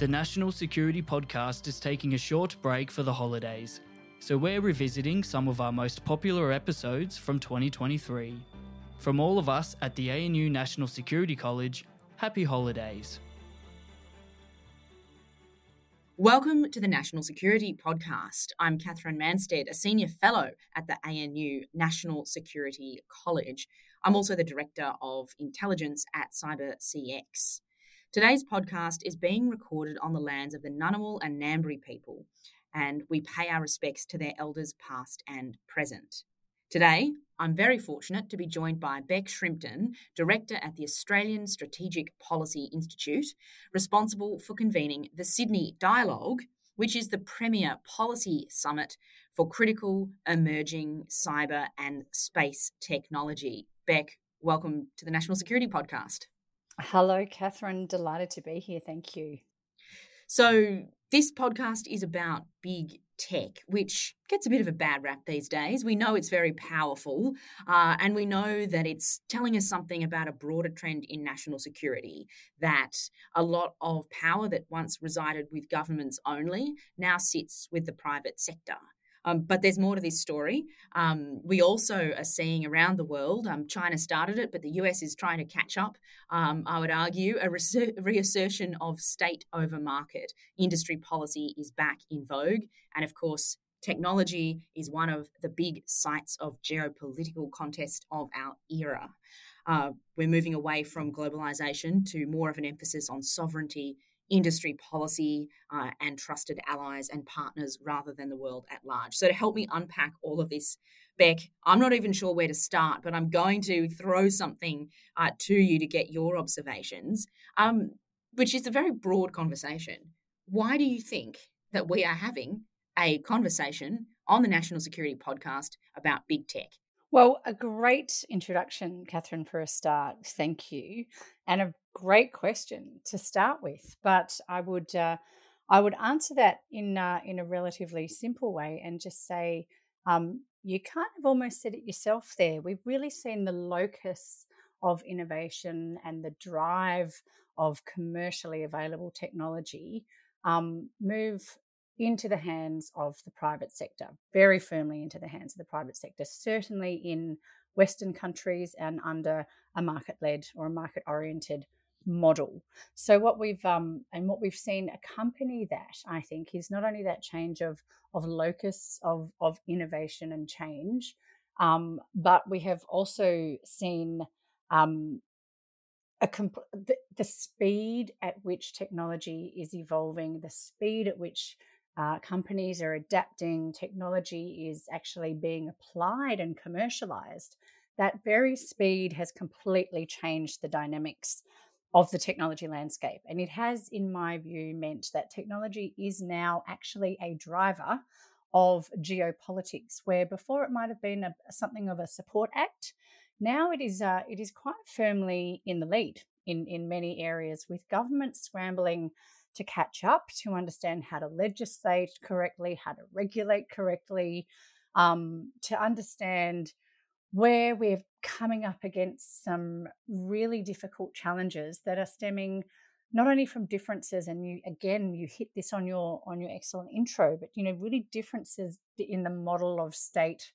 The National Security Podcast is taking a short break for the holidays, so we're revisiting some of our most popular episodes from 2023. From all of us at the ANU National Security College, happy holidays. Welcome to the National Security Podcast. I'm Katherine Mansted, a senior fellow at the ANU National Security College. I'm also the director of intelligence at CyberCX. Today's podcast is being recorded on the lands of the Ngunnawal and Ngambri people, and we pay our respects to their elders past and present. Today, I'm very fortunate to be joined by Bec Shrimpton, Director at the Australian Strategic Policy Institute, responsible for convening the Sydney Dialogue, which is the premier policy summit for critical, emerging cyber and space technology. Beck, welcome to the National Security Podcast. Hello, Katherine. Delighted to be here. Thank you. So, this podcast is about big tech, which gets a bit of a bad rap these days. We know it's very powerful, uh, and we know that it's telling us something about a broader trend in national security that a lot of power that once resided with governments only now sits with the private sector. Um, but there's more to this story. Um, we also are seeing around the world, um, China started it, but the US is trying to catch up. Um, I would argue a reassertion of state over market. Industry policy is back in vogue. And of course, technology is one of the big sites of geopolitical contest of our era. Uh, we're moving away from globalization to more of an emphasis on sovereignty industry policy uh, and trusted allies and partners rather than the world at large. So, to help me unpack all of this, Bec, I'm not even sure where to start, but I'm going to throw something uh, to you to get your observations, um, which is a very broad conversation. Why do you think that we are having a conversation on the National Security Podcast about big tech? Well, a great introduction, Katherine, for a start. Thank you. And a great question to start with. But I would uh, I would answer that in uh, in a relatively simple way and just say um, you kind of almost said it yourself there. We've really seen the locus of innovation and the drive of commercially available technology um, move into the hands of the private sector, very firmly into the hands of the private sector, certainly in Western countries and under a market led or a market oriented model. So what we've um, and what we've seen accompany that, I think, is not only that change of of locus of of innovation and change, um, but we have also seen um, a comp- the, the speed at which technology is evolving, the speed at which uh, companies are adapting, technology is actually being applied and commercialized, that very speed has completely changed the dynamics of the technology landscape. And it has, in my view, meant that technology is now actually a driver of geopolitics, where before it might have been a, something of a support act. Now it is uh, it is quite firmly in the lead in, in many areas, with governments scrambling to catch up, to understand how to legislate correctly, how to regulate correctly, um, to understand where we're coming up against some really difficult challenges that are stemming not only from differences and you again you hit this on your on your excellent intro but you know really differences in the model of state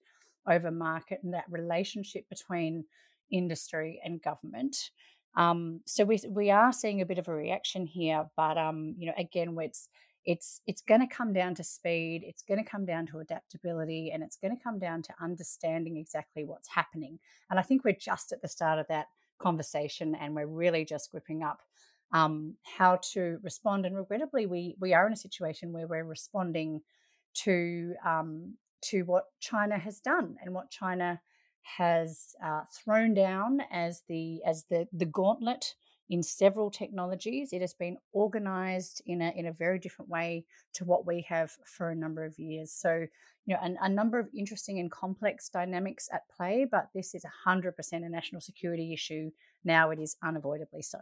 over market and that relationship between industry and government um, so we we are seeing a bit of a reaction here, but um, you know, again, it's it's it's going to come down to speed. It's going to come down to adaptability, and it's going to come down to understanding exactly what's happening. And I think we're just at the start of that conversation, and we're really just gripping up um, how to respond. And regrettably, we we are in a situation where we're responding to um, to what China has done and what China has uh, thrown down as the as the the gauntlet in several technologies. It has been organized in a in a very different way to what we have for a number of years. So, you know, a, a number of interesting and complex dynamics at play, but this is 100% a national security issue. Now it is unavoidably so.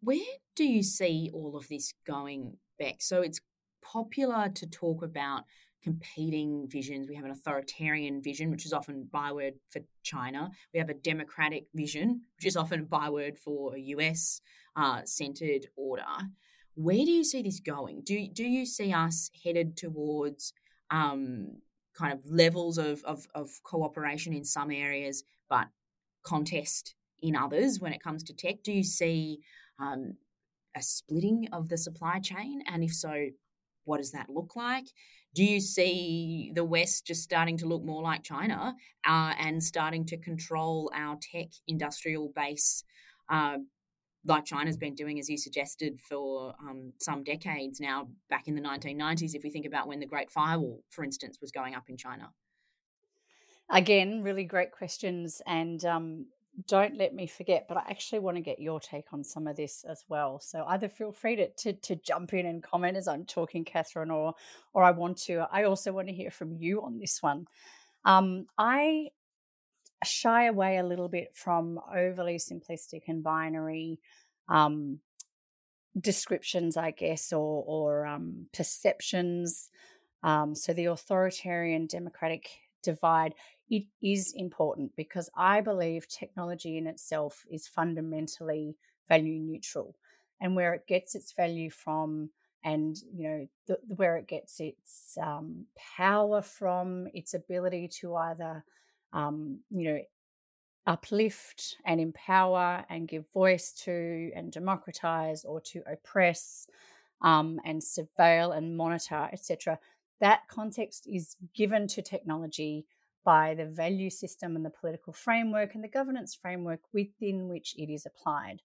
Where do you see all of this going, Bec? So it's popular to talk about competing visions. We have an authoritarian vision, which is often byword for China. We have a democratic vision, which is often byword for a US uh, centered order. Where do you see this going? Do, do you see us headed towards um, kind of levels of, of, of cooperation in some areas, but contest in others when it comes to tech? Do you see um, a splitting of the supply chain? And if so, what does that look like? Do you see the West just starting to look more like China uh, and starting to control our tech industrial base, uh, like China's been doing, as you suggested, for um, some decades now, back in the 1990s, if we think about when the Great Firewall, for instance, was going up in China? Again, really great questions. And um, don't let me forget, but I actually want to get your take on some of this as well. So either feel free to, to, to jump in and comment as I'm talking, Katherine, or or I want to. I also want to hear from you on this one. Um, I shy away a little bit from overly simplistic and binary um, descriptions, I guess, or or um, perceptions. Um, so the authoritarian democratic divide it is important because I believe technology in itself is fundamentally value neutral. And where it gets its value from, and you know the, where it gets its um, power from, its ability to either um, you know uplift and empower and give voice to and democratize or to oppress um, and surveil and monitor, etc. That context is given to technology by the value system and the political framework and the governance framework within which it is applied.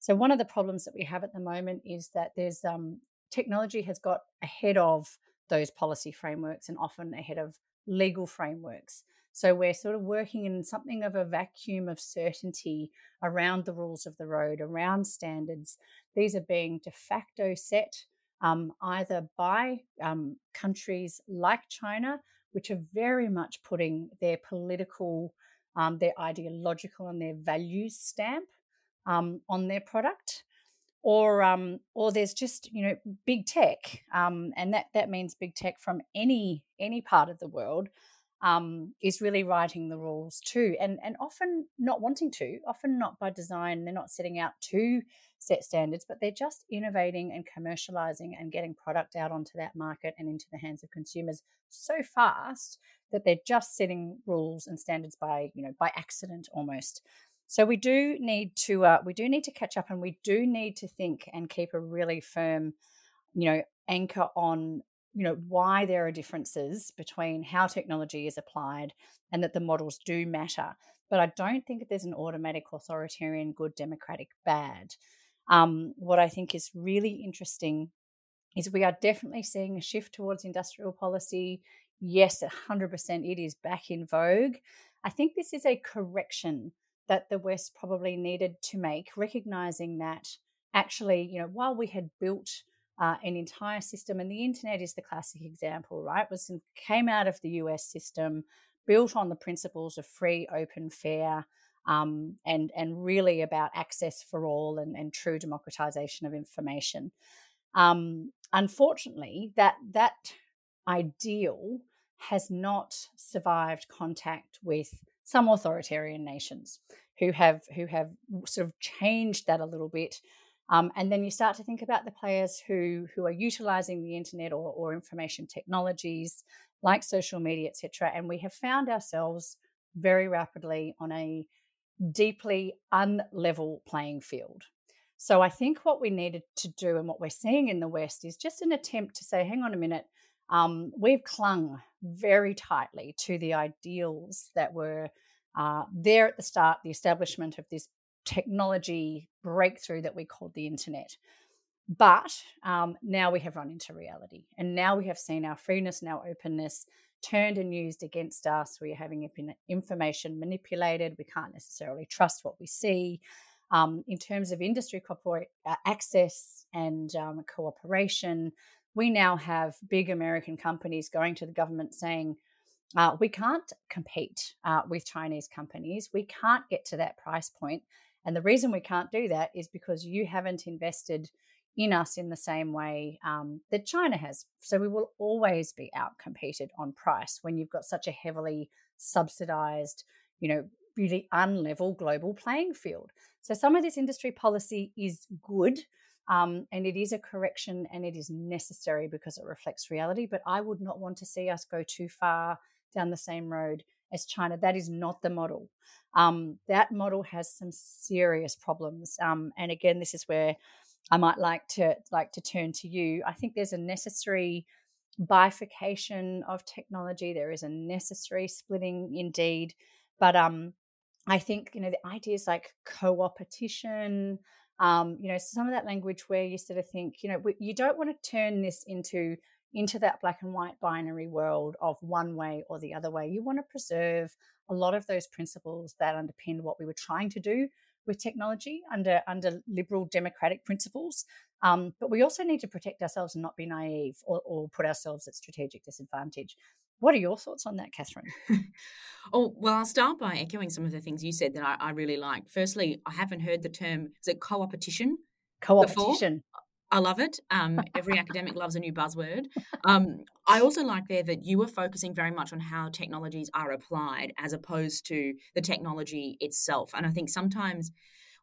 So, one of the problems that we have at the moment is that there's um, technology has got ahead of those policy frameworks and often ahead of legal frameworks. So, we're sort of working in something of a vacuum of certainty around the rules of the road, around standards. These are being de facto set um, either by um, countries like China which are very much putting their political, um, their ideological, and their values stamp um, on their product. Or, um, or there's just you know big tech, um, and that that means big tech from any any part of the world is really writing the rules too, and and often not wanting to, often not by design. They're not setting out to set standards, but they're just innovating and commercializing and getting product out onto that market and into the hands of consumers so fast that they're just setting rules and standards by you know by accident almost. So we do need to uh, we do need to catch up, and we do need to think and keep a really firm, you know, anchor on you know why there are differences between how technology is applied and that the models do matter but i don't think there's an automatic authoritarian good democratic bad um, what i think is really interesting is we are definitely seeing a shift towards industrial policy yes 100% it is back in vogue i think this is a correction that the west probably needed to make recognizing that actually you know while we had built uh, an entire system. And the internet is the classic example, right? Was came out of the US system, built on the principles of free, open, fair, um, and and really about access for all and, and true democratization of information. Um, unfortunately, that that ideal has not survived contact with some authoritarian nations who have who have sort of changed that a little bit um, and then you start to think about the players who who are utilizing the internet or, or information technologies like social media, etc. And we have found ourselves very rapidly on a deeply unlevel playing field. So I think what we needed to do and what we're seeing in the West is just an attempt to say, hang on a minute, um, we've clung very tightly to the ideals that were uh, there at the start, the establishment of this technology breakthrough that we called the internet. But um, now we have run into reality, and now we have seen our freeness and our openness turned and used against us. We're having information manipulated. We can't necessarily trust what we see. Um, in terms of industry corporate uh, access and um, cooperation, we now have big American companies going to the government saying, uh, we can't compete uh, with Chinese companies. We can't get to that price point. And the reason we can't do that is because you haven't invested in us in the same way um, that China has. So we will always be outcompeted on price when you've got such a heavily subsidized, you know, really unlevel global playing field. So some of this industry policy is good. Um, and it is a correction and it is necessary because it reflects reality. But I would not want to see us go too far down the same road as China. That is not the model. Um, that model has some serious problems. Um, and again, this is where I might like to like to turn to you. I think there's a necessary bifurcation of technology. There is a necessary splitting, indeed. But um, I think you know the ideas like co-opetition. Um, you know, some of that language where you sort of think, you know, you don't want to turn this into into that black and white binary world of one way or the other way. You want to preserve a lot of those principles that underpin what we were trying to do with technology under under liberal democratic principles. Um, but we also need to protect ourselves and not be naive or, or put ourselves at strategic disadvantage. What are your thoughts on that, Katherine? oh, well, I'll start by echoing some of the things you said that I, I really like. Firstly, I haven't heard the term, is it co-opetition? Co-opetition. I love it. Um, every academic loves a new buzzword. Um, I also like there that you were focusing very much on how technologies are applied as opposed to the technology itself. And I think sometimes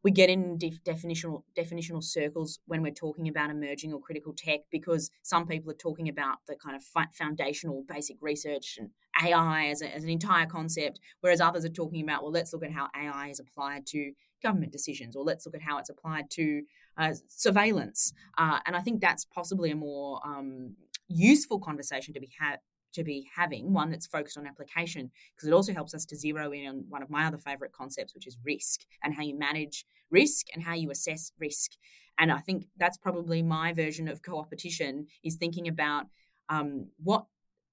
we get in def- definitional definitional circles when we're talking about emerging or critical tech because some people are talking about the kind of foundational basic research and AI as, a, as an entire concept, whereas others are talking about well, let's look at how AI is applied to government decisions, or let's look at how it's applied to uh, surveillance. Uh, and I think that's possibly a more um, useful conversation to be had to be having one that's focused on application because it also helps us to zero in on one of my other favorite concepts which is risk and how you manage risk and how you assess risk and i think that's probably my version of co-opetition is thinking about um, what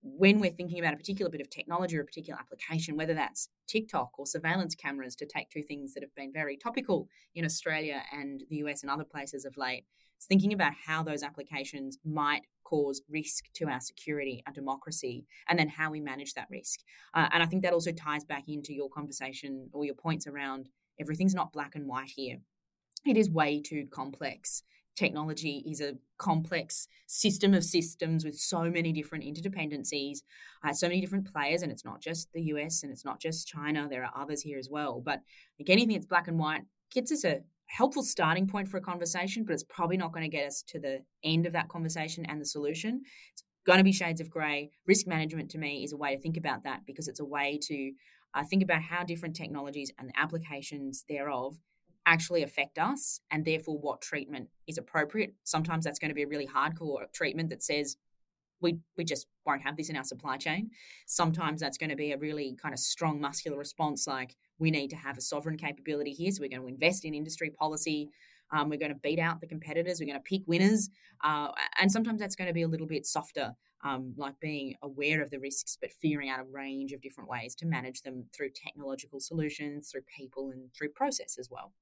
when we're thinking about a particular bit of technology or a particular application, whether that's TikTok or surveillance cameras, to take two things that have been very topical in Australia and the US and other places of late, it's thinking about how those applications might cause risk to our security, our democracy, and then how we manage that risk. Uh, and I think that also ties back into your conversation or your points around everything's not black and white here. It is way too complex technology is a complex system of systems with so many different interdependencies, uh, so many different players, and it's not just the US and it's not just China. There are others here as well. But like anything that's black and white gets us a helpful starting point for a conversation, but it's probably not going to get us to the end of that conversation and the solution. It's going to be shades of grey. Risk management to me is a way to think about that because it's a way to uh, think about how different technologies and the applications thereof actually affect us and therefore what treatment is appropriate. Sometimes that's going to be a really hardcore treatment that says we we just won't have this in our supply chain. Sometimes that's going to be a really kind of strong muscular response like we need to have a sovereign capability here so we're going to invest in industry policy um, we're going to beat out the competitors. We're going to pick winners. Uh, and sometimes that's going to be a little bit softer, um, like being aware of the risks, but figuring out a range of different ways to manage them through technological solutions, through people, and through process as well.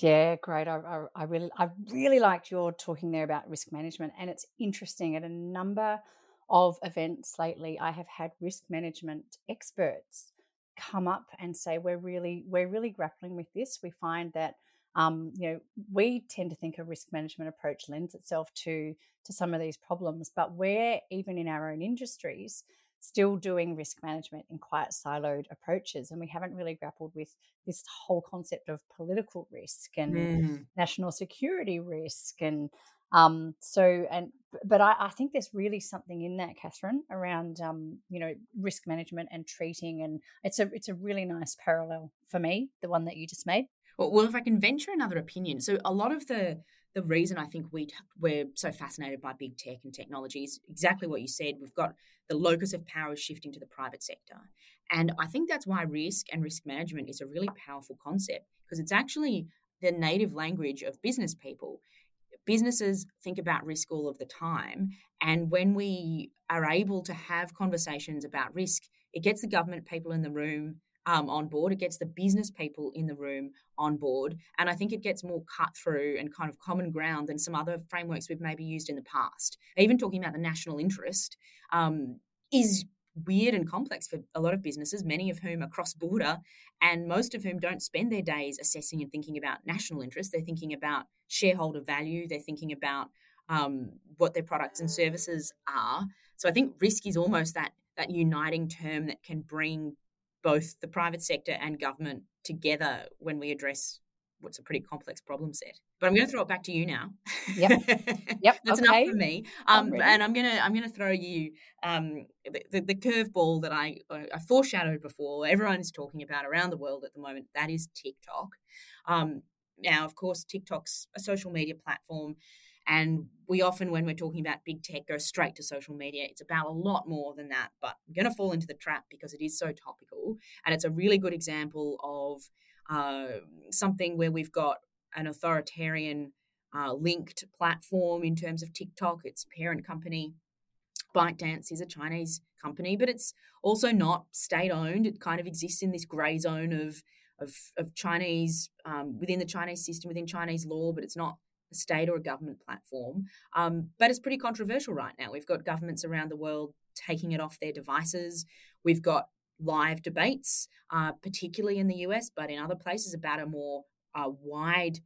Yeah, great. I, I, I, really, I really liked your talking there about risk management, and it's interesting. At a number of events lately, I have had risk management experts come up and say, "We're really, we're really grappling with this. We find that." Um, you know, we tend to think a risk management approach lends itself to to some of these problems, but we're even in our own industries still doing risk management in quite siloed approaches. And we haven't really grappled with this whole concept of political risk and mm. national security risk. And um, so, and, but I, I, think there's really something in that, Katherine, around, um, you know, risk management and treating. And it's a, it's a really nice parallel for me, the one that you just made. Well, well if I can venture another opinion. So a lot of the, the reason I think we we're so fascinated by big tech and technology is exactly what you said. We've got the locus of power is shifting to the private sector, and I think that's why risk and risk management is a really powerful concept because it's actually the native language of business people. businesses think about risk all of the time. And when we are able to have conversations about risk, it gets the government people in the room um, on board. It gets the business people in the room on board. And I think it gets more cut through and kind of common ground than some other frameworks we've maybe used in the past. Even talking about the national interest um, is weird and complex for a lot of businesses, many of whom are cross border, and most of whom don't spend their days assessing and thinking about national interest. They're thinking about shareholder value, they're thinking about um, what their products and services are. So I think risk is almost that that uniting term that can bring both the private sector and government together when we address what's a pretty complex problem set. But I'm going to throw it back to you now. Yep. Yep. That's okay. enough for me. Um, and I'm gonna I'm gonna throw you um, the, the, the curveball that I I foreshadowed before. Everyone's talking about around the world at the moment. That is TikTok. Um, now, of course, TikTok's a social media platform. And we often, when we're talking about big tech, go straight to social media. It's about a lot more than that, but I'm going to fall into the trap because it is so topical. And it's a really good example of uh, something where we've got an authoritarian uh, linked platform in terms of TikTok. Its parent company, ByteDance, is a Chinese company, but it's also not state owned. It kind of exists in this grey zone of of, of Chinese um, within the Chinese system, within Chinese law, but it's not state or a government platform. Um, but it's pretty controversial right now. We've got governments around the world taking it off their devices. We've got live debates, uh, particularly in the US, but in other places, about a more uh, wide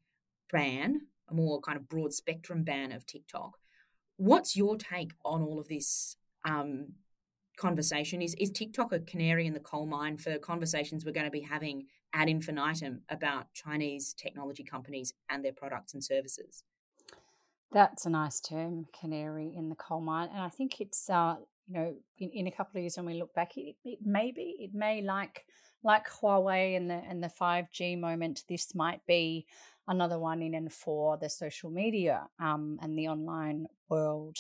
ban, a more kind of broad spectrum ban of TikTok. What's your take on all of this um, conversation? Is, is TikTok a canary in the coal mine for conversations we're going to be having ad infinitum about Chinese technology companies and their products and services? That's a nice term, canary in the coal mine. And I think it's, uh, you know, in, in a couple of years when we look back, it, it maybe it may like like Huawei and the and the five G moment. This might be another one in and for the social media um, and the online world.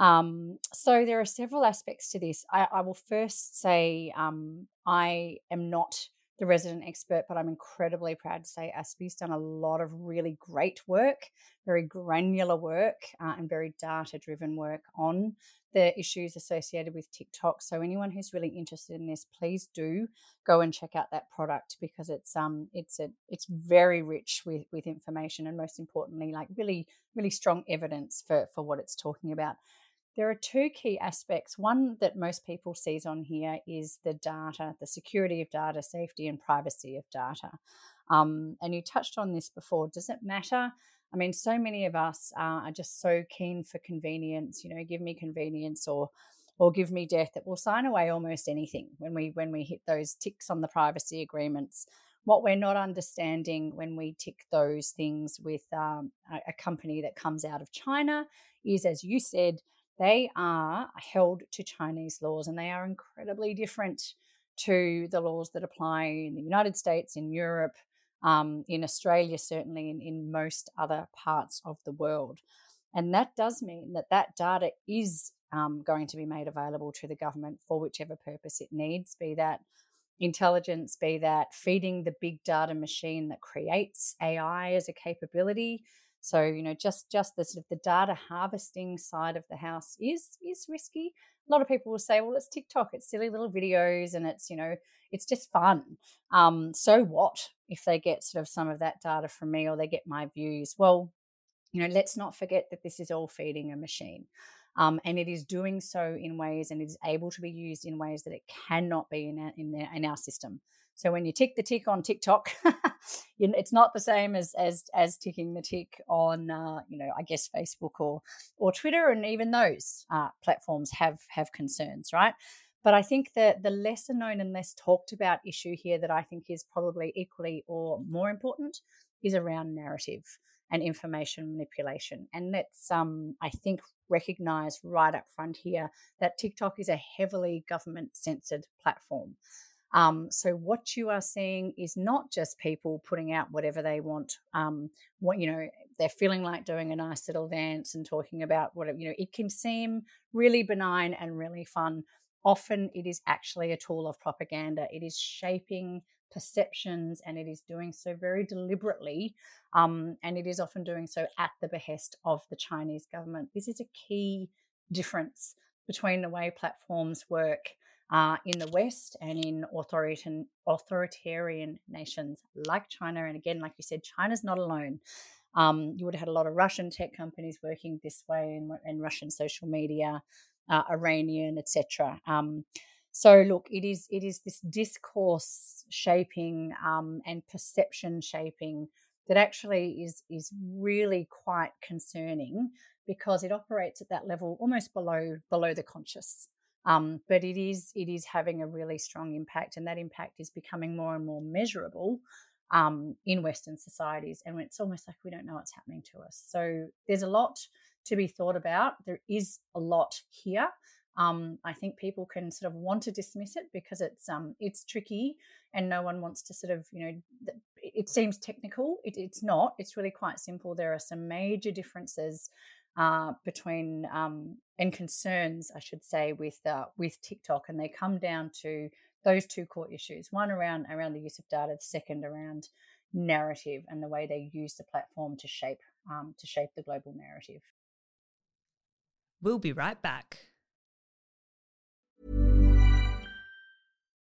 Um, so there are several aspects to this. I, I will first say um, I am not the resident expert, but I'm incredibly proud to say ASPI's done a lot of really great work, very granular work, uh, and very data driven work on the issues associated with TikTok. So anyone who's really interested in this, please do go and check out that product because it's um it's a it's very rich with with information and most importantly like really really strong evidence for for what it's talking about. There are two key aspects. One that most people sees on here is the data, the security of data, safety and privacy of data. Um, and you touched on this before. Does it matter? I mean, so many of us uh, are just so keen for convenience. You know, give me convenience or or give me death that will sign away almost anything when we when we hit those ticks on the privacy agreements. What we're not understanding when we tick those things with um, a, a company that comes out of China is, as you said, they are held to Chinese laws and they are incredibly different to the laws that apply in the United States, in Europe, um, in Australia, certainly, in, in most other parts of the world. And that does mean that that data is um, going to be made available to the government for whichever purpose it needs, be that intelligence, be that feeding the big data machine that creates AI as a capability, so, you know, just just the sort of the data harvesting side of the house is is risky. A lot of people will say, well, it's TikTok, it's silly little videos, and it's, you know, it's just fun. Um, so what if they get sort of some of that data from me or they get my views? Well, you know, let's not forget that this is all feeding a machine. Um, and it is doing so in ways and it is able to be used in ways that it cannot be in our, in, the, in our system. So when you tick the tick on TikTok, you it's not the same as as as ticking the tick on uh, you know I guess Facebook or or Twitter, and even those uh, platforms have have concerns, right? But I think that the lesser known and less talked about issue here that I think is probably equally or more important is around narrative and information manipulation. And let's, um, I think, recognize right up front here that TikTok is a heavily government censored platform. Um, so what you are seeing is not just people putting out whatever they want. Um, what you know, they're feeling like doing a nice little dance and talking about what you know. It can seem really benign and really fun, often it is actually a tool of propaganda. It is shaping perceptions and it is doing so very deliberately. Um, and it is often doing so at the behest of the Chinese government. This is a key difference between the way platforms work uh, in the West and in authoritarian, authoritarian nations like China. And again, like you said, China's not alone. Um, you would have had a lot of Russian tech companies working this way and, and Russian social media, uh, Iranian, etc. Um, so look, it is it is this discourse shaping um, and perception shaping that actually is is really quite concerning because it operates at that level almost below below the conscious. Um, but it is it is having a really strong impact, and that impact is becoming more and more measurable um, in Western societies. And it's almost like we don't know what's happening to us. So there's a lot to be thought about. There is a lot here. Um, I think people can sort of want to dismiss it because it's um, it's tricky, and no one wants to sort of you know. It seems technical. It, it's not. It's really quite simple. There are some major differences uh, between um, and concerns, I should say, with uh, with TikTok, and they come down to those two core issues: one around around the use of data, the second around narrative and the way they use the platform to shape um, to shape the global narrative. We'll be right back.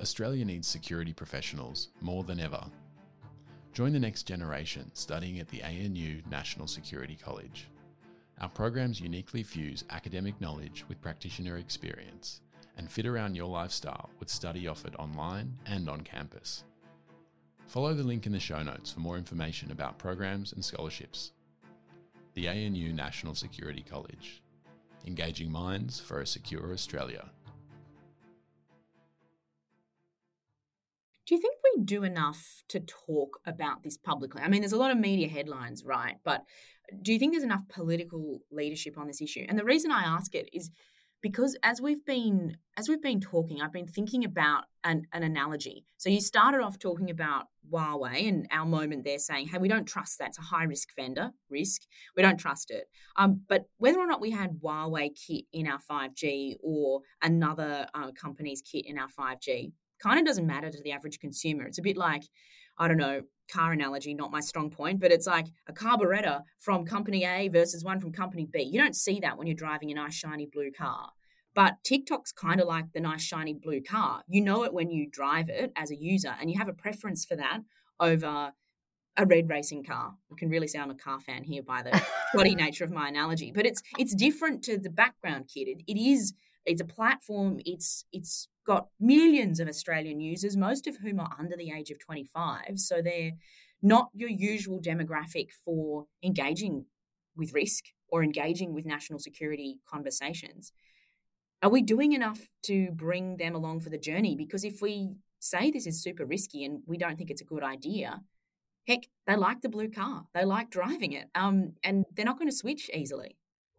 Australia needs security professionals more than ever. Join the next generation studying at the ANU National Security College. Our programs uniquely fuse academic knowledge with practitioner experience and fit around your lifestyle with study offered online and on campus. Follow the link in the show notes for more information about programs and scholarships. The ANU National Security College, engaging minds for a secure Australia. Do you think we do enough to talk about this publicly? I mean, there's a lot of media headlines, right? But do you think there's enough political leadership on this issue? And the reason I ask it is because as we've been as we've been talking, I've been thinking about an, an analogy. So you started off talking about Huawei and our moment there saying, hey, we don't trust that. It's a high risk vendor, risk. We don't trust it. Um, but whether or not we had Huawei kit in our 5G or another uh, company's kit in our 5G, kind of doesn't matter to the average consumer. It's a bit like, I don't know, car analogy, not my strong point, but it's like a carburetor from company A versus one from company B. You don't see that when you're driving a nice shiny blue car. But TikTok's kind of like the nice shiny blue car. You know it when you drive it as a user, and you have a preference for that over a red racing car. I can really sound a car fan here by the body nature of my analogy, but it's it's different to the background kid. It, it is it's a platform. It's it's got millions of Australian users, most of whom are under the age of 25. So they're not your usual demographic for engaging with risk or engaging with national security conversations. Are we doing enough to bring them along for the journey? Because if we say this is super risky and we don't think it's a good idea, heck, they like the blue car, they like driving it, um, and they're not going to switch easily.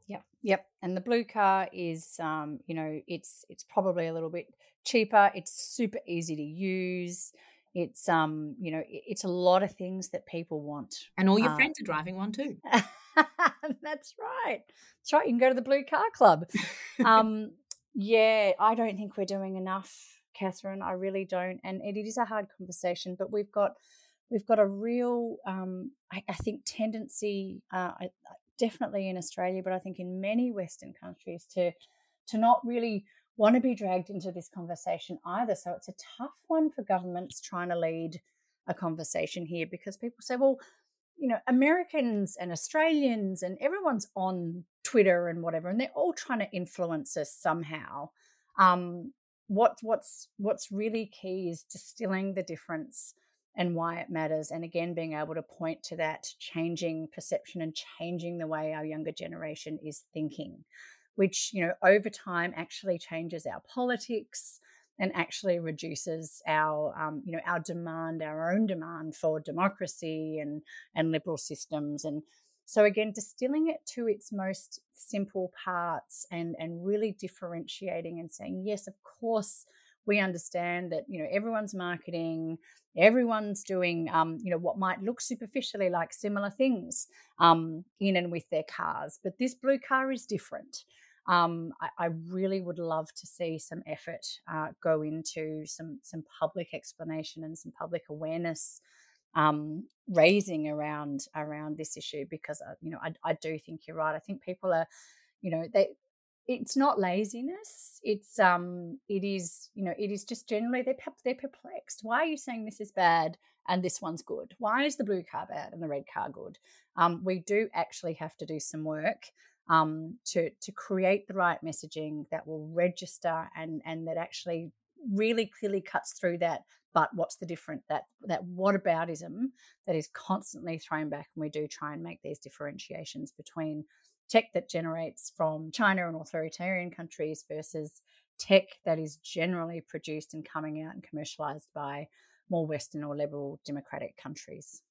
Yep, yep. And the blue car is, um, you know, it's it's probably a little bit cheaper. It's super easy to use. It's um, you know, it's a lot of things that people want. And all your uh, friends are driving one too. that's right. That's right. You can go to the blue car club. um, yeah, I don't think we're doing enough, Katherine. I really don't. And it is a hard conversation, but we've got we've got a real, um, I, I, think, tendency. Uh, I, definitely in Australia, but I think in many Western countries to to not really want to be dragged into this conversation either. So it's a tough one for governments trying to lead a conversation here because people say, well, you know, Americans and Australians and everyone's on Twitter and whatever, and they're all trying to influence us somehow. Um, what, what's what's really key is distilling the difference and why it matters. And again, being able to point to that changing perception and changing the way our younger generation is thinking, which, you know, over time actually changes our politics and actually reduces our, um, you know, our demand, our own demand for democracy and, and liberal systems. And so again, distilling it to its most simple parts and, and really differentiating and saying, yes, of course, we understand that you know everyone's marketing everyone's doing um, you know what might look superficially like similar things um, in and with their cars but this blue car is different um, I, I, really would love to see some effort uh, go into some some public explanation and some public awareness um, raising around around this issue because uh, you know I, I do think you're right. I think people are you know they it's not laziness it's um it is you know it is just generally they're they're perplexed. Why are you saying this is bad and this one's good? Why is the blue car bad and the red car good? Um we do actually have to do some work um to to create the right messaging that will register and and that actually really clearly cuts through that but what's the different that that what whataboutism that is constantly thrown back and we do try and make these differentiations between tech that generates from China and authoritarian countries versus tech that is generally produced and coming out and commercialized by more Western or liberal democratic countries.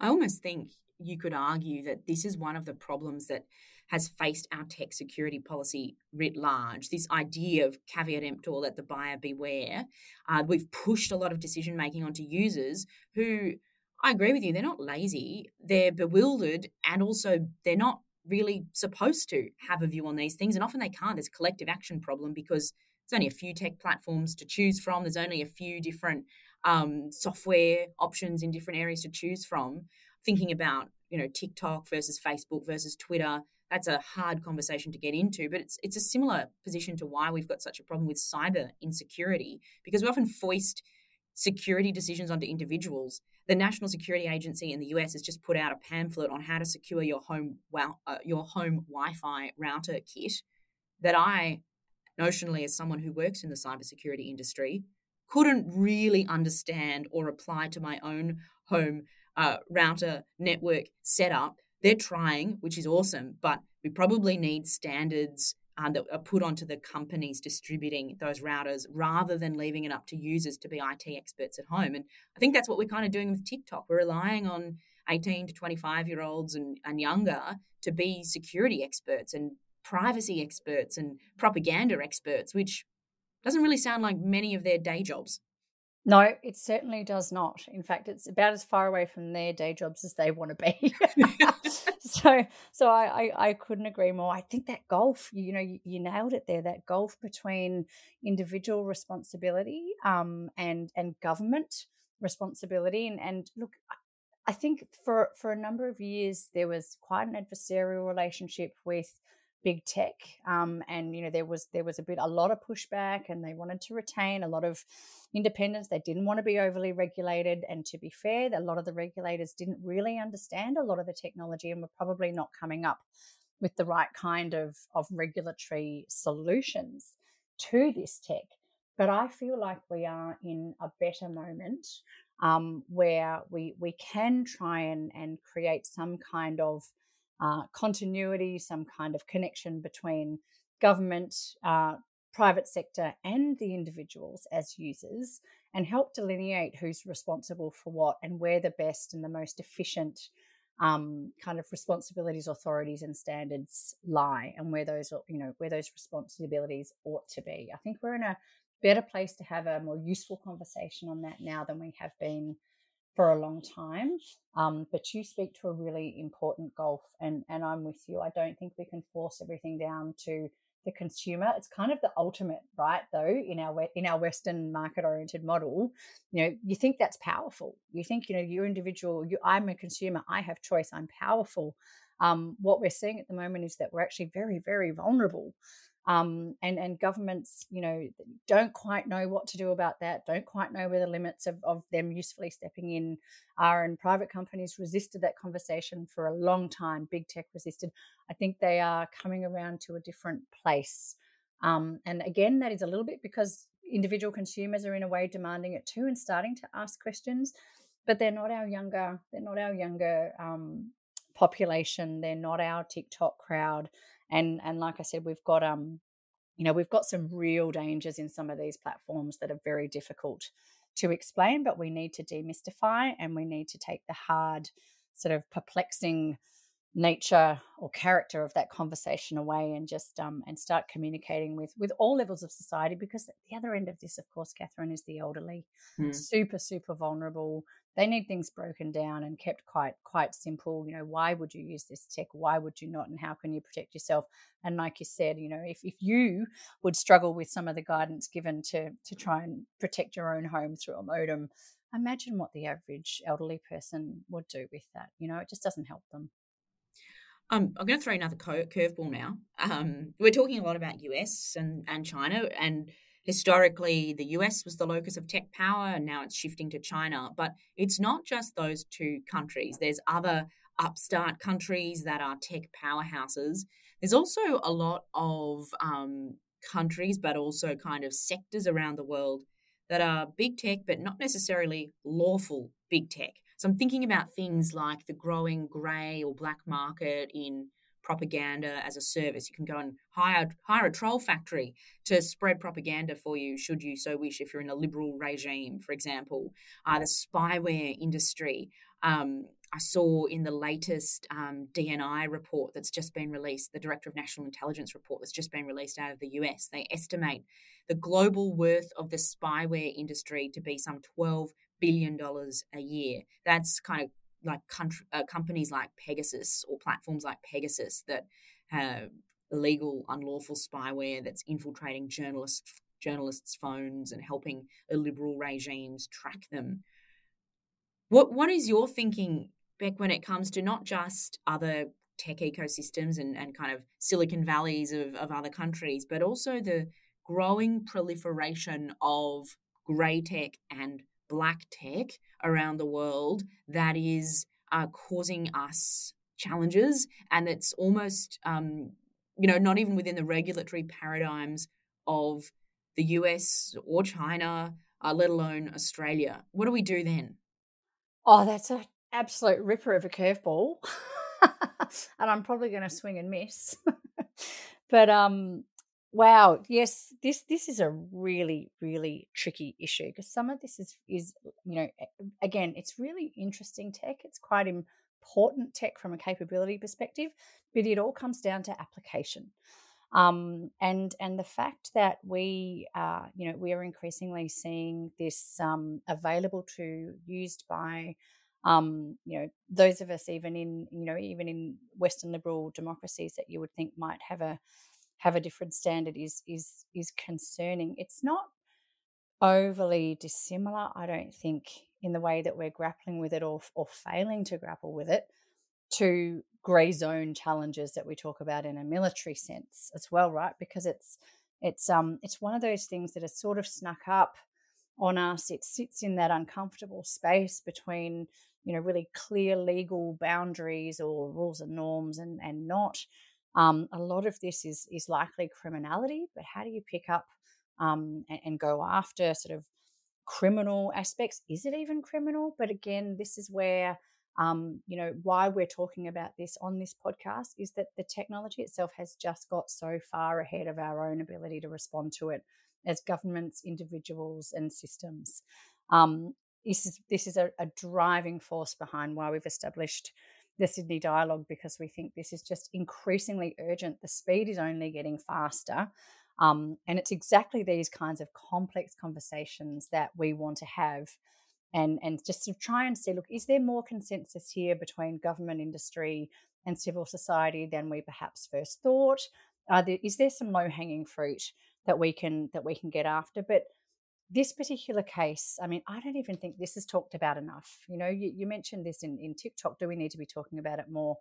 I almost think you could argue that this is one of the problems that has faced our tech security policy writ large. This idea of caveat emptor, let the buyer beware. Uh, we've pushed a lot of decision making onto users who, I agree with you, they're not lazy, they're bewildered, and also they're not really supposed to have a view on these things. And often they can't. There's a collective action problem because there's only a few tech platforms to choose from. There's only a few different um, software options in different areas to choose from. Thinking about you know TikTok versus Facebook versus Twitter, that's a hard conversation to get into. But it's it's a similar position to why we've got such a problem with cyber insecurity because we often foist security decisions onto individuals the National Security Agency in the US has just put out a pamphlet on how to secure your home uh, your home Wi-Fi router kit that I notionally as someone who works in the cybersecurity industry couldn't really understand or apply to my own home uh, router network setup. They're trying, which is awesome, but we probably need standards uh, that are put onto the companies distributing those routers rather than leaving it up to users to be IT experts at home. And I think that's what we're kind of doing with TikTok. We're relying on 18 to 25 year olds and, and younger to be security experts and privacy experts and propaganda experts, which doesn't really sound like many of their day jobs. No, it certainly does not. In fact, it's about as far away from their day jobs as they want to be. so, so I, I, I, couldn't agree more. I think that gulf, you know, you, you nailed it there. That gulf between individual responsibility um, and and government responsibility. And and look, I think for for a number of years there was quite an adversarial relationship with big tech um, and you know there was there was a bit a lot of pushback and they wanted to retain a lot of independence they didn't want to be overly regulated and to be fair a lot of the regulators didn't really understand a lot of the technology and were probably not coming up with the right kind of of regulatory solutions to this tech. But i feel like we are in a better moment um, where we we can try and and create some kind of uh, continuity, some kind of connection between government, uh, private sector, and the individuals as users, and help delineate who's responsible for what and where the best and the most efficient um, kind of responsibilities, authorities, and standards lie, and where those you know where those responsibilities ought to be. I think we're in a better place to have a more useful conversation on that now than we have been for a long time. Um, but you speak to a really important gulf, and and I'm with you. I don't think we can force everything down to the consumer. It's kind of the ultimate, right? Though in our in our Western market oriented model, you know, you think that's powerful. You think you know you're individual. You, I'm a consumer. I have choice. I'm powerful. Um, what we're seeing at the moment is that we're actually very, very vulnerable um, and and governments, you know, don't quite know what to do about that. Don't quite know where the limits of, of them usefully stepping in are. And private companies resisted that conversation for a long time. Big tech resisted. I think they are coming around to a different place. Um, and again, that is a little bit because individual consumers are in a way demanding it too and starting to ask questions. but they're not our younger. They're not our younger um, population. They're not our TikTok crowd. And and like I said, we've got um, you know, we've got some real dangers in some of these platforms that are very difficult to explain, but we need to demystify and we need to take the hard, sort of perplexing nature or character of that conversation away and just um, and start communicating with with all levels of society because the other end of this of course katherine is the elderly mm. super super vulnerable they need things broken down and kept quite quite simple you know why would you use this tech? Why would you not? And how can you protect yourself? And like you said you know if, if you would struggle with some of the guidance given to to try and protect your own home through a modem imagine what the average elderly person would do with that you know it just doesn't help them. Um, I'm going to throw another curveball now. Um, we're talking a lot about US and, and China, and historically the US was the locus of tech power, and now it's shifting to China. But it's not just those two countries. There's other upstart countries that are tech powerhouses. There's also a lot of um, countries, but also kind of sectors around the world that are big tech, but not necessarily lawful big tech. So I'm thinking about things like the growing grey or black market in propaganda as a service. You can go and hire hire a troll factory to spread propaganda for you, should you so wish. If you're in a liberal regime, for example, uh, the spyware industry. Um, I saw in the latest um, DNI report that's just been released, the Director of National Intelligence report that's just been released out of the US. They estimate the global worth of the spyware industry to be some 12 billion dollars a year. That's kind of like country, uh, companies like Pegasus or platforms like Pegasus that have illegal, unlawful spyware that's infiltrating journalists journalists' phones and helping illiberal regimes track them. What what is your thinking, Bec, when it comes to not just other tech ecosystems and, and kind of Silicon Valleys of, of other countries, but also the growing proliferation of grey tech and black tech around the world that is uh, causing us challenges and it's almost um, you know not even within the regulatory paradigms of the us or china uh, let alone australia. What do we do then? Oh that's an absolute ripper of a curveball. And i'm probably going to swing and miss. But um Wow. Yes, this this is a really really tricky issue because some of this is is you know again it's really interesting tech. It's quite important tech from a capability perspective, but it all comes down to application. Um, and and the fact that we uh, you know we are increasingly seeing this um, available to used by um, you know those of us even in you know even in Western liberal democracies that you would think might have a have a different standard is is is concerning. It's not overly dissimilar, I don't think, in the way that we're grappling with it or or failing to grapple with it to grey zone challenges that we talk about in a military sense as well, right? Because it's it's um it's one of those things that has sort of snuck up on us. It sits in that uncomfortable space between you know really clear legal boundaries or rules and norms and and not um, a lot of this is is likely criminality, but how do you pick up um, and, and go after sort of criminal aspects? Is it even criminal? But again, this is where um, you know why we're talking about this on this podcast is that the technology itself has just got so far ahead of our own ability to respond to it as governments, individuals, and systems. Um, this is this is a, a driving force behind why we've established the Sydney Dialogue because we think this is just increasingly urgent. The speed is only getting faster. Um, and it's exactly these kinds of complex conversations that we want to have and, and just to try and see look, is there more consensus here between government, industry, and civil society than we perhaps first thought? There, is there some low hanging fruit that we can that we can get after? But this particular case, I mean, I don't even think this is talked about enough. You know, you, you mentioned this in, in TikTok. Do we need to be talking about it more?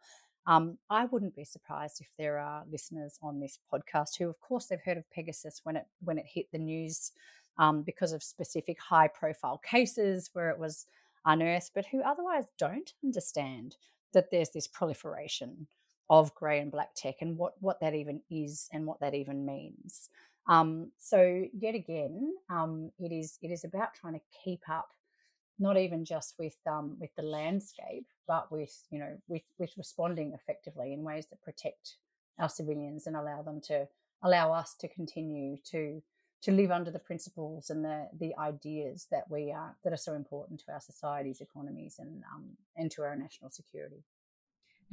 Um, I wouldn't be surprised if there are listeners on this podcast who, of course, they've heard of Pegasus when it when it hit the news um, because of specific high profile cases where it was unearthed, but who otherwise don't understand that there's this proliferation of grey and black tech and what what that even is and what that even means. Um, so yet again, um, it is it is about trying to keep up not even just with um, with the landscape, but with you know with with responding effectively in ways that protect our civilians and allow them to allow us to continue to to live under the principles and the the ideas that we are that are so important to our societies, economies, and um, and to our national security.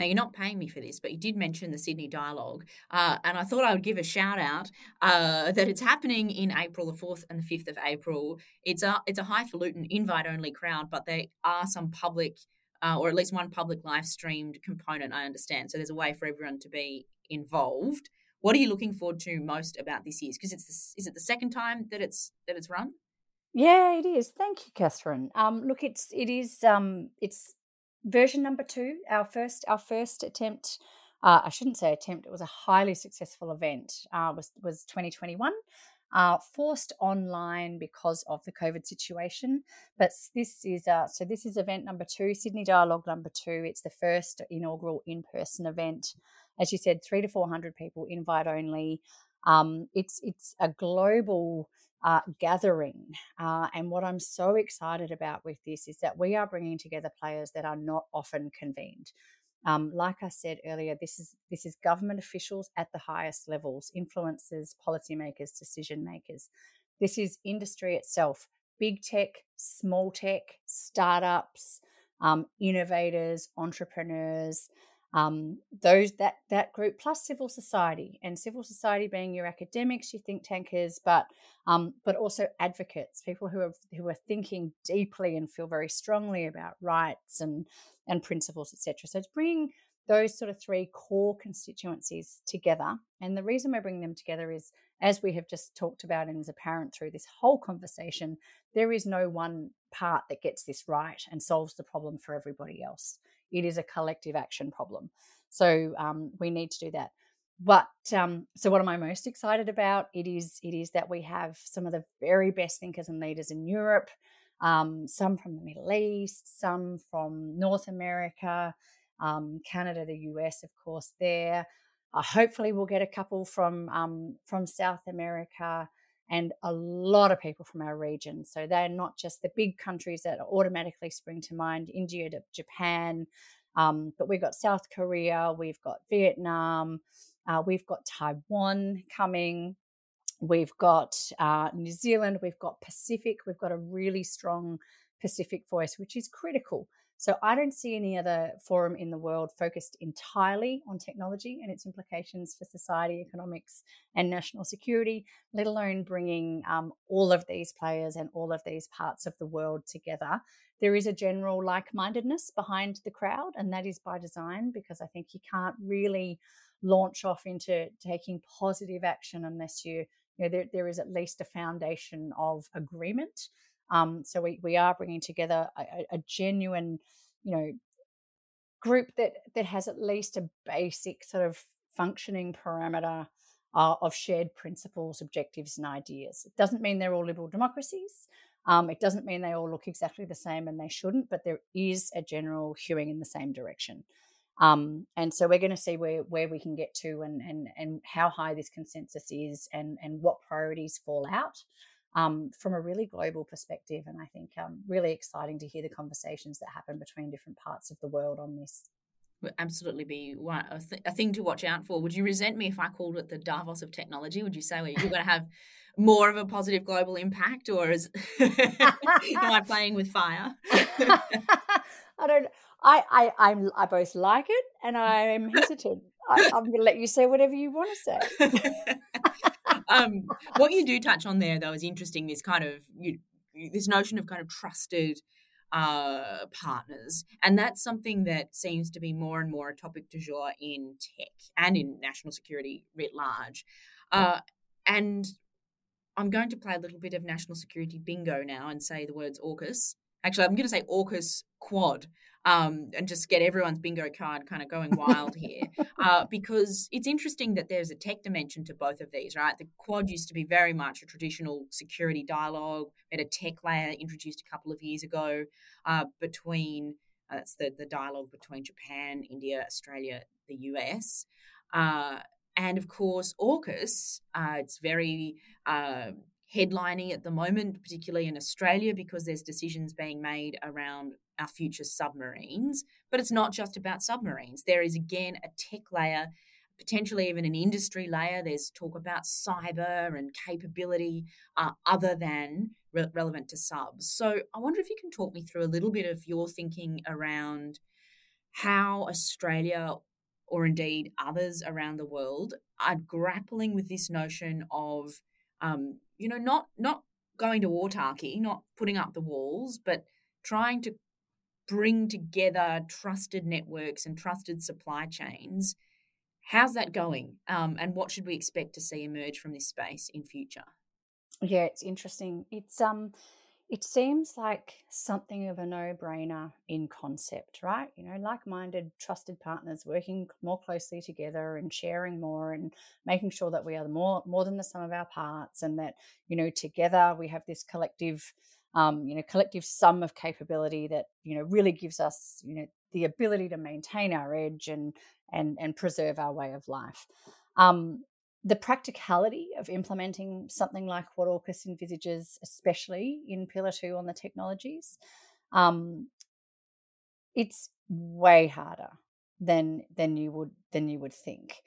Now, you're not paying me for this, but you did mention the Sydney Dialogue. Uh, and I thought I would give a shout out uh, that it's happening in April, the 4th and the 5th of April. It's a, it's a highfalutin, invite only crowd, but there are some public, uh, or at least one public live streamed component, I understand. So there's a way for everyone to be involved. What are you looking forward to most about this year? Because it's the, is it the second time that it's that it's run? Yeah, it is. Thank you, Katherine. Um, look, it's it is um, it's version number two, our first our first attempt. Uh, I shouldn't say attempt. It was a highly successful event. Uh, was was 2021. Uh, forced online because of the COVID situation. But this is uh, so this is event number two, Sydney Dialogue number two. It's the first inaugural in person event. As you said, three to four hundred people, invite only. Um, it's it's a global uh, gathering. Uh, and what I'm so excited about with this is that we are bringing together players that are not often convened. Um, like I said earlier, this is this is government officials at the highest levels, influencers, policymakers, decision makers. This is industry itself, big tech, small tech, startups, um, innovators, entrepreneurs, um, those that that group plus civil society and civil society being your academics your think tankers but um, but also advocates people who are who are thinking deeply and feel very strongly about rights and and principles etc so it's bringing those sort of three core constituencies together and the reason we're bringing them together is as we have just talked about and is apparent through this whole conversation there is no one part that gets this right and solves the problem for everybody else it is a collective action problem. So um, we need to do that. But um, so, what am I most excited about? It is it is that we have some of the very best thinkers and leaders in Europe, um, some from the Middle East, some from North America, um, Canada, the US, of course. There, uh, hopefully, we'll get a couple from um, from South America and a lot of people from our region. So they're not just the big countries that automatically spring to mind India, Japan, um, but we've got South Korea, we've got Vietnam, uh, we've got Taiwan coming. We've got uh, New Zealand, we've got Pacific, we've got a really strong Pacific voice, which is critical so I don't see any other forum in the world focused entirely on technology and its implications for society, economics, and national security, let alone bringing um, all of these players and all of these parts of the world together. There is a general like mindedness behind the crowd, and that is by design because I think you can't really launch off into taking positive action unless you, you know, there, there is at least a foundation of agreement um, so we, we are bringing together a, a genuine, you know, group that that has at least a basic sort of functioning parameter uh, of shared principles, objectives, and ideas. It doesn't mean they're all liberal democracies. Um, it doesn't mean they all look exactly the same, and they shouldn't. But there is a general hewing in the same direction. Um, and so we're going to see where where we can get to, and and and how high this consensus is, and and what priorities fall out um, from a really global perspective. And I think um, really exciting to hear the conversations that happen between different parts of the world on this. Would absolutely be one, a, th- a, thing to watch out for. Would you resent me if I called it the Davos of technology? Would you say well, you're going to have more of a positive global impact, or is am I playing with fire? I don't. I, I I'm I both like it and I'm hesitant. I, I'm going to let you say whatever you want to say um, what you do touch on there, though, is interesting. This kind of you, this notion of kind of trusted uh, partners, and that's something that seems to be more and more a topic du jour in tech and in national security writ large. Uh, and I'm going to play a little bit of national security bingo now and say the words AUKUS. Actually, I'm going to say AUKUS Quad um, and just get everyone's bingo card kind of going wild here. Uh, because it's interesting that there's a tech dimension to both of these, right? The Quad used to be very much a traditional security dialogue, we had a tech layer introduced a couple of years ago uh, between. Uh, that's the, the dialogue between Japan, India, Australia, the US. Uh, and of course, AUKUS, uh, it's very uh, headlining at the moment, particularly in Australia, because there's decisions being made around our future submarines. But it's not just about submarines. There is, again, a tech layer, potentially even an industry layer. There's talk about cyber and capability uh, other than re- relevant to subs. So I wonder if you can talk me through a little bit of your thinking around how Australia or indeed others around the world are grappling with this notion of um, you know, not not going to autarky, not putting up the walls, but trying to bring together trusted networks and trusted supply chains. How's that going? Um, and what should we expect to see emerge from this space in future? Yeah, it's interesting. It's um it seems like something of a no-brainer in concept, right? You know, like-minded, trusted partners working more closely together and sharing more and making sure that we are more more than the sum of our parts, and that you know together we have this collective, um, you know, collective sum of capability that you know really gives us you know the ability to maintain our edge and and and preserve our way of life. Um, the practicality of implementing something like what AUKUS envisages, especially in Pillar 2 on the technologies, um, it's way harder than than you would than you would think.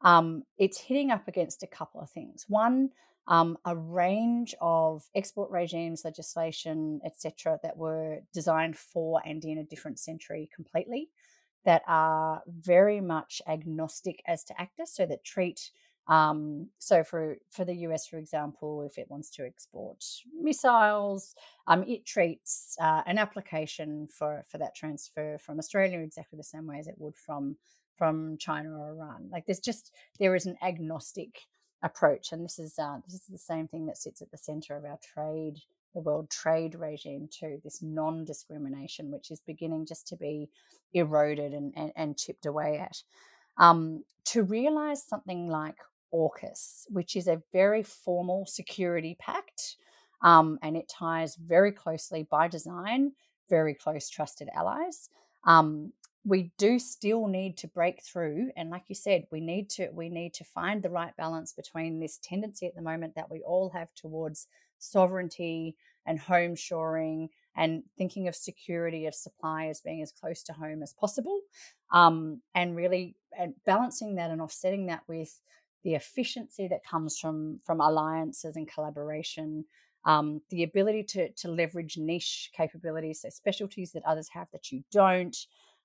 Um, it's hitting up against a couple of things. One, um, a range of export regimes, legislation, etc., that were designed for and in a different century completely, that are very much agnostic as to ACTA, so that treat um, so for for the US, for example, if it wants to export missiles, um, it treats uh, an application for for that transfer from Australia exactly the same way as it would from from China or Iran. Like there's just there is an agnostic approach, and this is uh, this is the same thing that sits at the centre of our trade, the world trade regime too. This non-discrimination, which is beginning just to be eroded and and, and chipped away at. Um, to realize something like AUKUS, which is a very formal security pact. Um, and it ties very closely by design, very close trusted allies. Um, we do still need to break through and like you said we need to we need to find the right balance between this tendency at the moment that we all have towards sovereignty and home shoring and thinking of security of supply as being as close to home as possible um, and really and balancing that and offsetting that with the efficiency that comes from from alliances and collaboration, um, the ability to to leverage niche capabilities, so specialties that others have that you don't.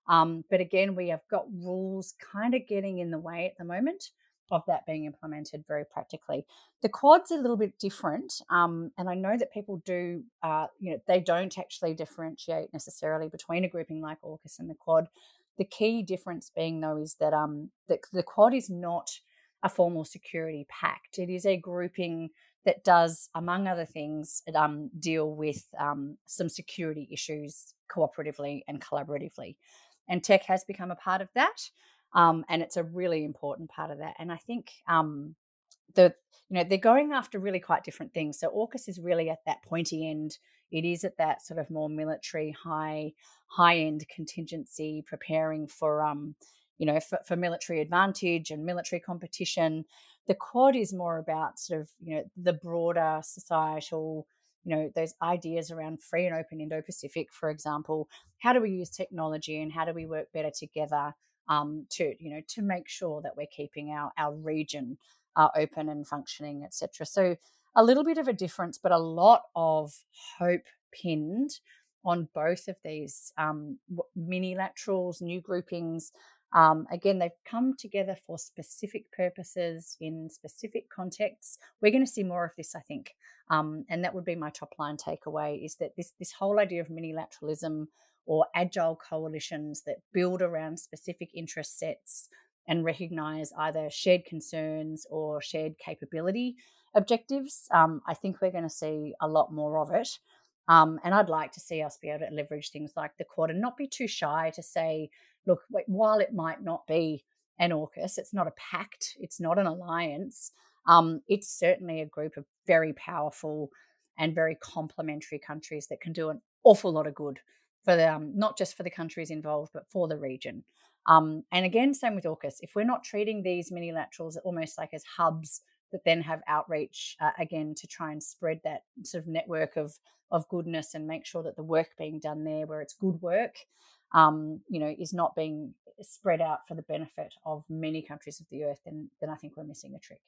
Um, but again, we have got rules kind of getting in the way at the moment of that being implemented very practically. The quad's are a little bit different, um, and I know that people do, uh, you know, they don't actually differentiate necessarily between a grouping like AUKUS and the quad. The key difference being though is that um, the, the quad is not a formal security pact. It is a grouping that does, among other things, um, deal with um, some security issues cooperatively and collaboratively. And tech has become a part of that. Um, and it's a really important part of that. And I think um, the you know they're going after really quite different things. So AUKUS is really at that pointy end. It is at that sort of more military, high high end contingency, preparing for um, you know, for, for military advantage and military competition. The quad is more about sort of, you know, the broader societal, you know, those ideas around free and open Indo Pacific, for example. How do we use technology and how do we work better together um, to, you know, to make sure that we're keeping our, our region uh, open and functioning, etc. So a little bit of a difference, but a lot of hope pinned on both of these um, mini laterals, new groupings, um, again, they've come together for specific purposes in specific contexts. We're going to see more of this, I think, um, and that would be my top line takeaway: is that this this whole idea of minilateralism or agile coalitions that build around specific interest sets and recognize either shared concerns or shared capability objectives. Um, I think we're going to see a lot more of it. Um, and I'd like to see us be able to leverage things like the quad and not be too shy to say, look, while it might not be an AUKUS, it's not a pact, it's not an alliance. Um, it's certainly a group of very powerful and very complementary countries that can do an awful lot of good for them, not just for the countries involved, but for the region. Um, and again, same with AUKUS. If we're not treating these mini laterals almost like as hubs that then have outreach uh, again to try and spread that sort of network of of goodness and make sure that the work being done there, where it's good work, um, you know, is not being spread out for the benefit of many countries of the earth, then then I think we're missing a trick.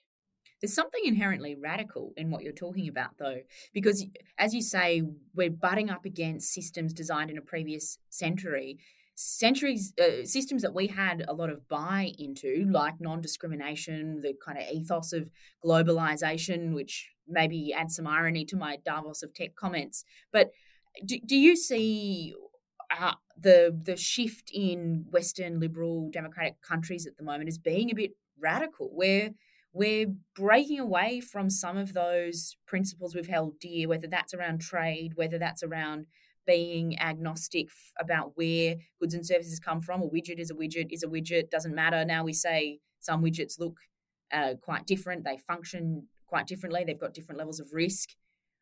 There's something inherently radical in what you're talking about, though, because as you say, we're butting up against systems designed in a previous century centuries uh, systems that we had a lot of buy into like non-discrimination the kind of ethos of globalization which maybe adds some irony to my davos of tech comments. But do, do you see uh, the the shift in western liberal democratic countries at the moment as being a bit radical where we're breaking away from some of those principles we've held dear whether that's around trade whether that's around being agnostic about where goods and services come from. A widget is a widget is a widget. Doesn't matter. Now we say some widgets look uh, quite different. They function quite differently. They've got different levels of risk.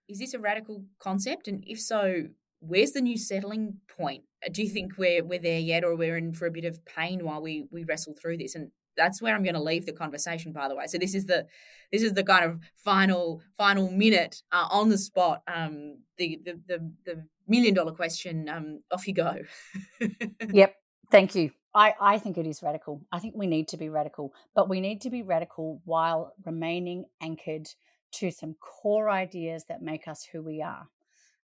Is this a radical concept? And if so, where's the new settling point? Uh, do you think we're we're there yet, or we're in for a bit of pain while we we wrestle through this? And that's where I'm going to leave the conversation. By the way, so this is the this is the kind of final final minute uh, on the spot. Um, the, the the the million dollar question. Um, off you go. yep. Thank you. I, I think it is radical. I think we need to be radical, but we need to be radical while remaining anchored to some core ideas that make us who we are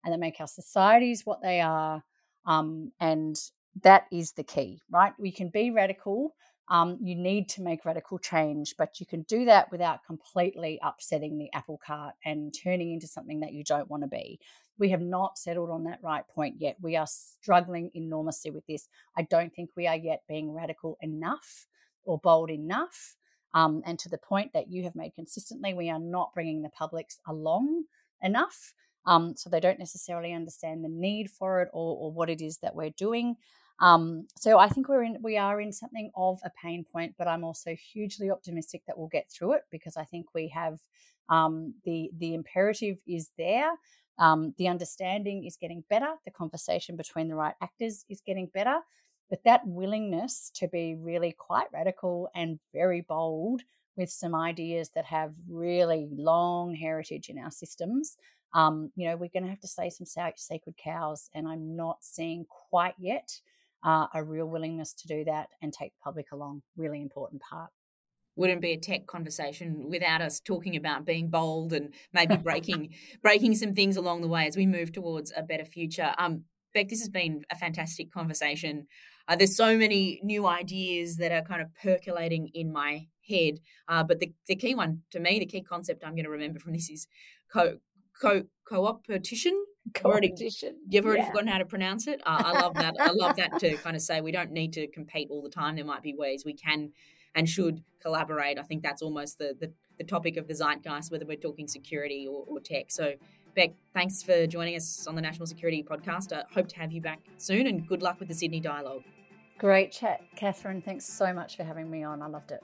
and that make our societies what they are. Um, and that is the key, right? We can be radical, um, you need to make radical change, but you can do that without completely upsetting the apple cart and turning into something that you don't want to be. We have not settled on that right point yet. We are struggling enormously with this. I don't think we are yet being radical enough or bold enough. Um, and to the point that you have made consistently, we are not bringing the publics along enough. Um, so they don't necessarily understand the need for it or, or what it is that we're doing. Um, so I think we're in we are in something of a pain point, but I'm also hugely optimistic that we'll get through it because I think we have um, the the imperative is there. Um, the understanding is getting better. The conversation between the right actors is getting better. But that willingness to be really quite radical and very bold with some ideas that have really long heritage in our systems, um, you know, we're going to have to say some sacred cows. And I'm not seeing quite yet uh, a real willingness to do that and take the public along. Really important part. Wouldn't be a tech conversation without us talking about being bold and maybe breaking breaking some things along the way as we move towards a better future. Um, Bec, this has been a fantastic conversation. Uh, there's so many new ideas that are kind of percolating in my head, uh, but the, the key one to me, the key concept I'm going to remember from this is co co co-opetition competition. You've already yeah. forgotten how to pronounce it. Uh, I love that. I love that to kind of say we don't need to compete all the time. There might be ways we can and should collaborate. I think that's almost the the, the topic of the zeitgeist, whether we're talking security or, or tech. So. Bec, thanks for joining us on the National Security Podcast. I hope to have you back soon and good luck with the Sydney Dialogue. Great chat, Katherine. Thanks so much for having me on. I loved it.